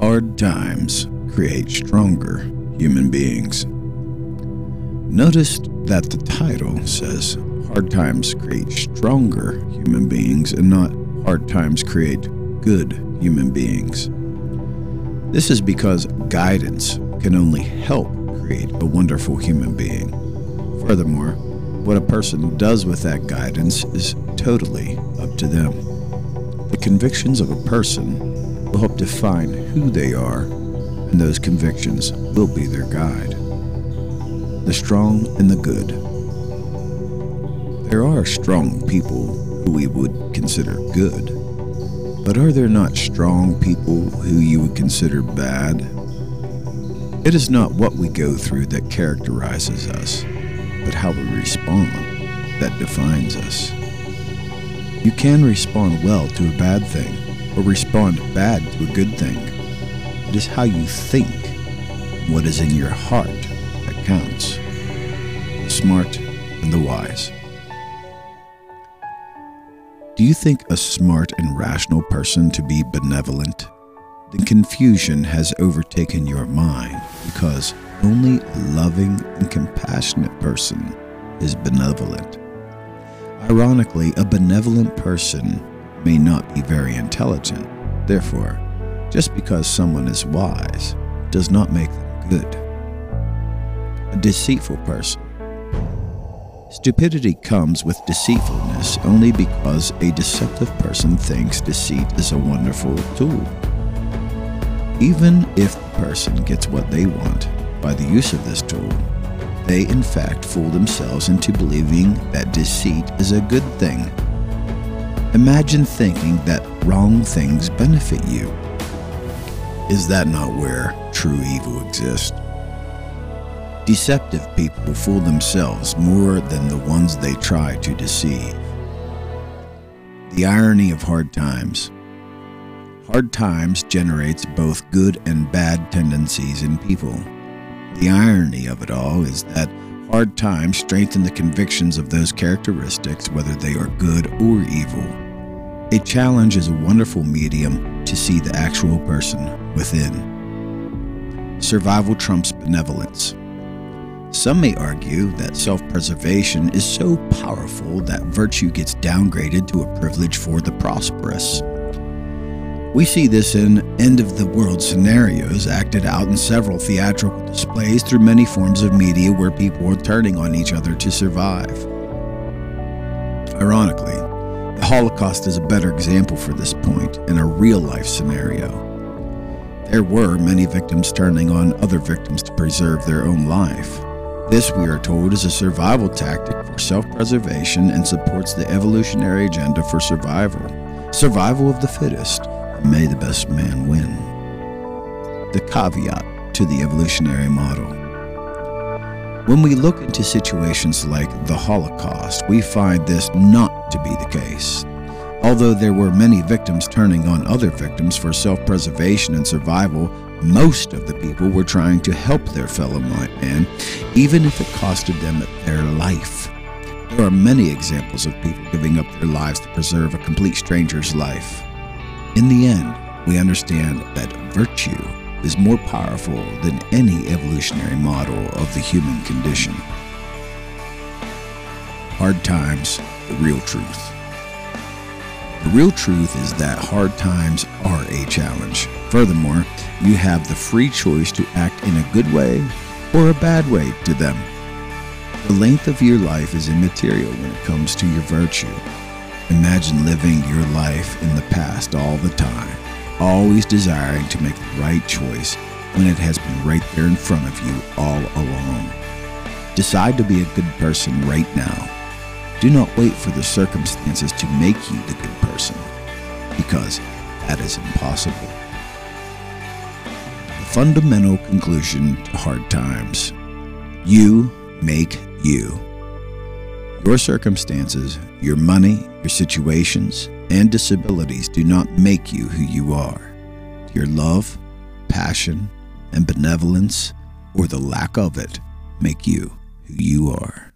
Hard times create stronger human beings. Notice that the title says Hard times create stronger human beings and not Hard times create good human beings. This is because guidance can only help create a wonderful human being. Furthermore, what a person does with that guidance is totally up to them. The convictions of a person will help define who they are, and those convictions will be their guide. The strong and the good. There are strong people who we would consider good, but are there not strong people who you would consider bad? It is not what we go through that characterizes us, but how we respond that defines us. You can respond well to a bad thing, or respond bad to a good thing. It is how you think, what is in your heart, that counts. The smart and the wise. Do you think a smart and rational person to be benevolent? Then confusion has overtaken your mind because only a loving and compassionate person is benevolent. Ironically, a benevolent person may not be very intelligent. Therefore, just because someone is wise does not make them good. A deceitful person. Stupidity comes with deceitfulness only because a deceptive person thinks deceit is a wonderful tool. Even if the person gets what they want by the use of this tool, they in fact fool themselves into believing that deceit is a good thing. Imagine thinking that wrong things benefit you. Is that not where true evil exists? Deceptive people fool themselves more than the ones they try to deceive. The irony of hard times. Hard times generates both good and bad tendencies in people. The irony of it all is that hard times strengthen the convictions of those characteristics, whether they are good or evil. A challenge is a wonderful medium to see the actual person within. Survival trumps benevolence. Some may argue that self preservation is so powerful that virtue gets downgraded to a privilege for the prosperous. We see this in end of the world scenarios acted out in several theatrical displays through many forms of media where people are turning on each other to survive. Ironically, Holocaust is a better example for this point in a real life scenario. There were many victims turning on other victims to preserve their own life. This, we are told, is a survival tactic for self preservation and supports the evolutionary agenda for survival. Survival of the fittest may the best man win. The caveat to the evolutionary model. When we look into situations like the Holocaust, we find this not to be the case. Although there were many victims turning on other victims for self preservation and survival, most of the people were trying to help their fellow man, even if it costed them their life. There are many examples of people giving up their lives to preserve a complete stranger's life. In the end, we understand that virtue is more powerful than any evolutionary model of the human condition. Hard times, the real truth. The real truth is that hard times are a challenge. Furthermore, you have the free choice to act in a good way or a bad way to them. The length of your life is immaterial when it comes to your virtue. Imagine living your life in the past all the time, always desiring to make the right choice when it has been right there in front of you all along. Decide to be a good person right now. Do not wait for the circumstances to make you the good person, because that is impossible. The fundamental conclusion to hard times you make you. Your circumstances, your money, your situations, and disabilities do not make you who you are. Your love, passion, and benevolence, or the lack of it, make you who you are.